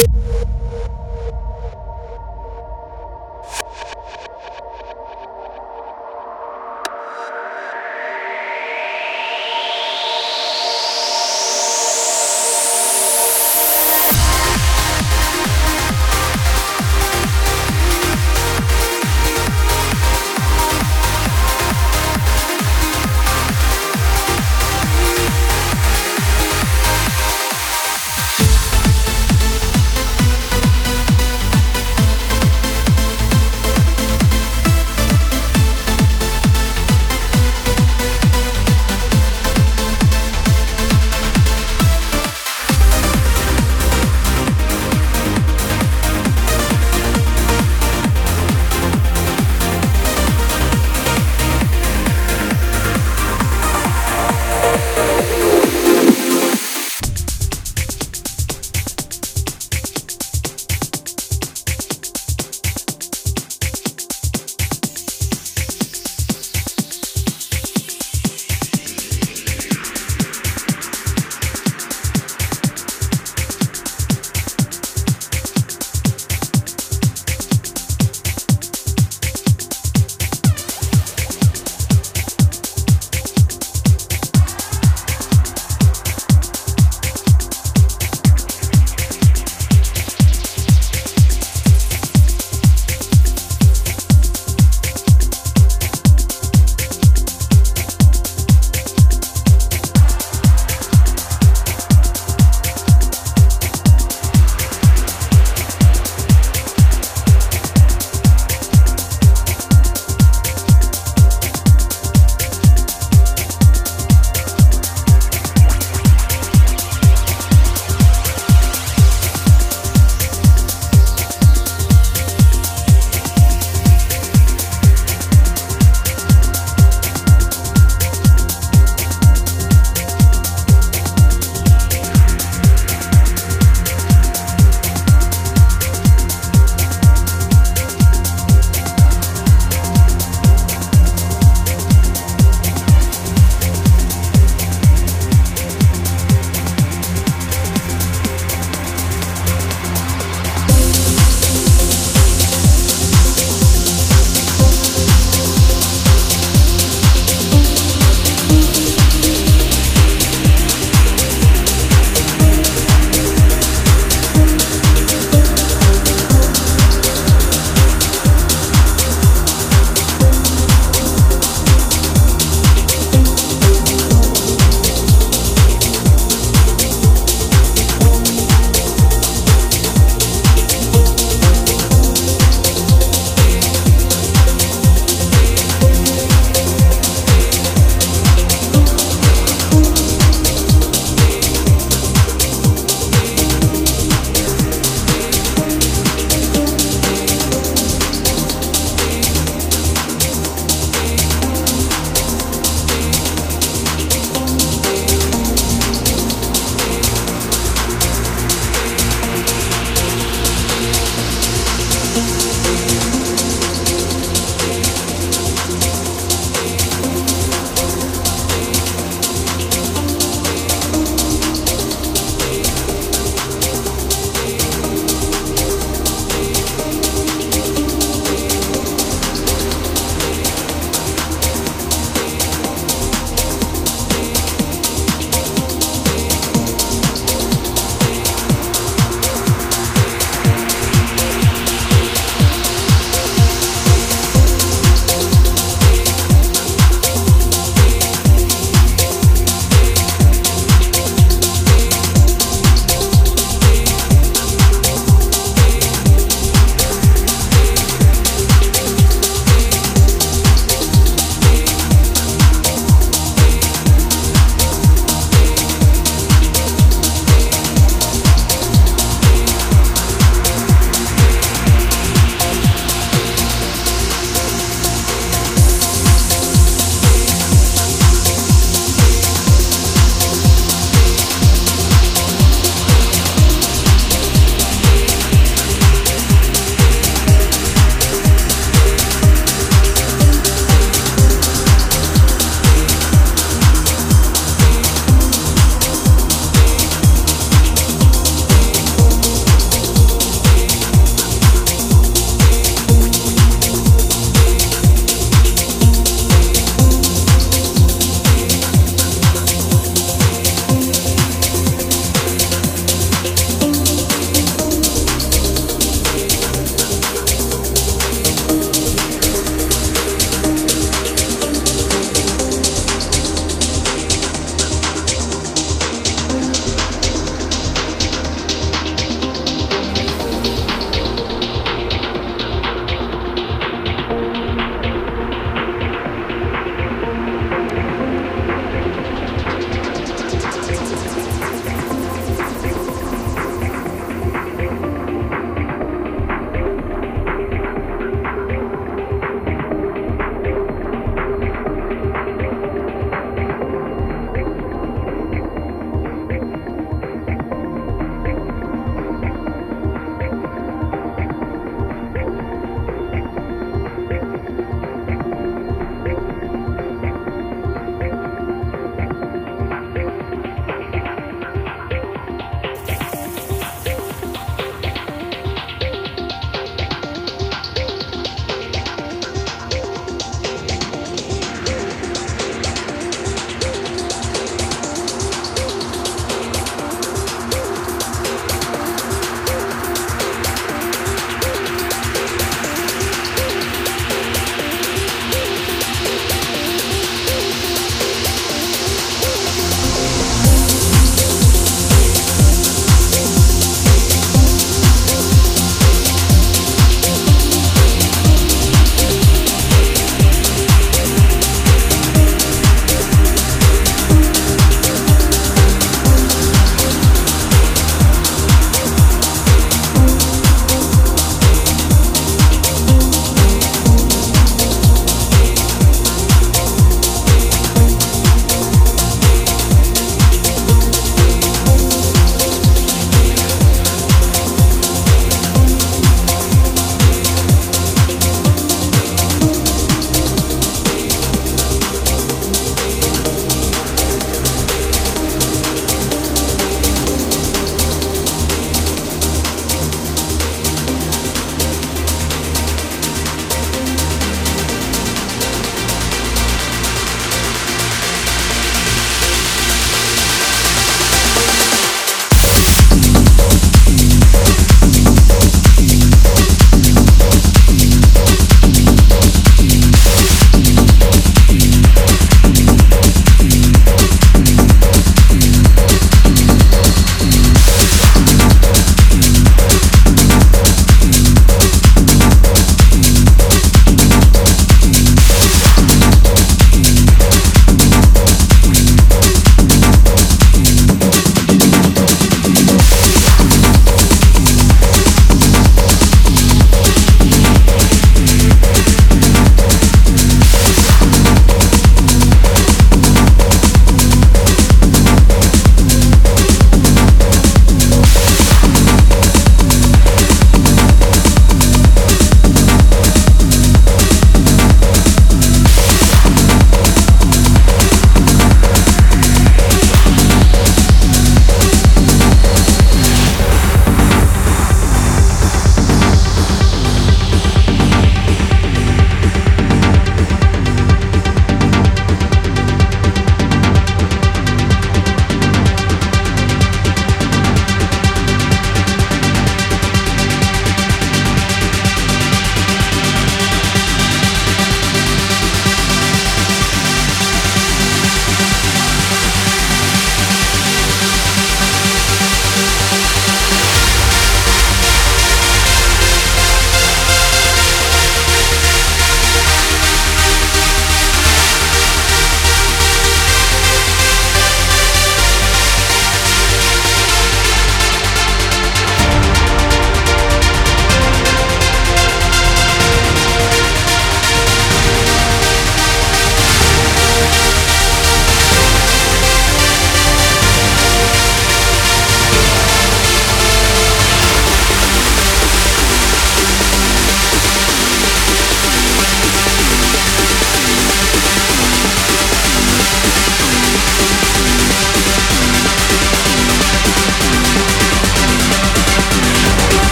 you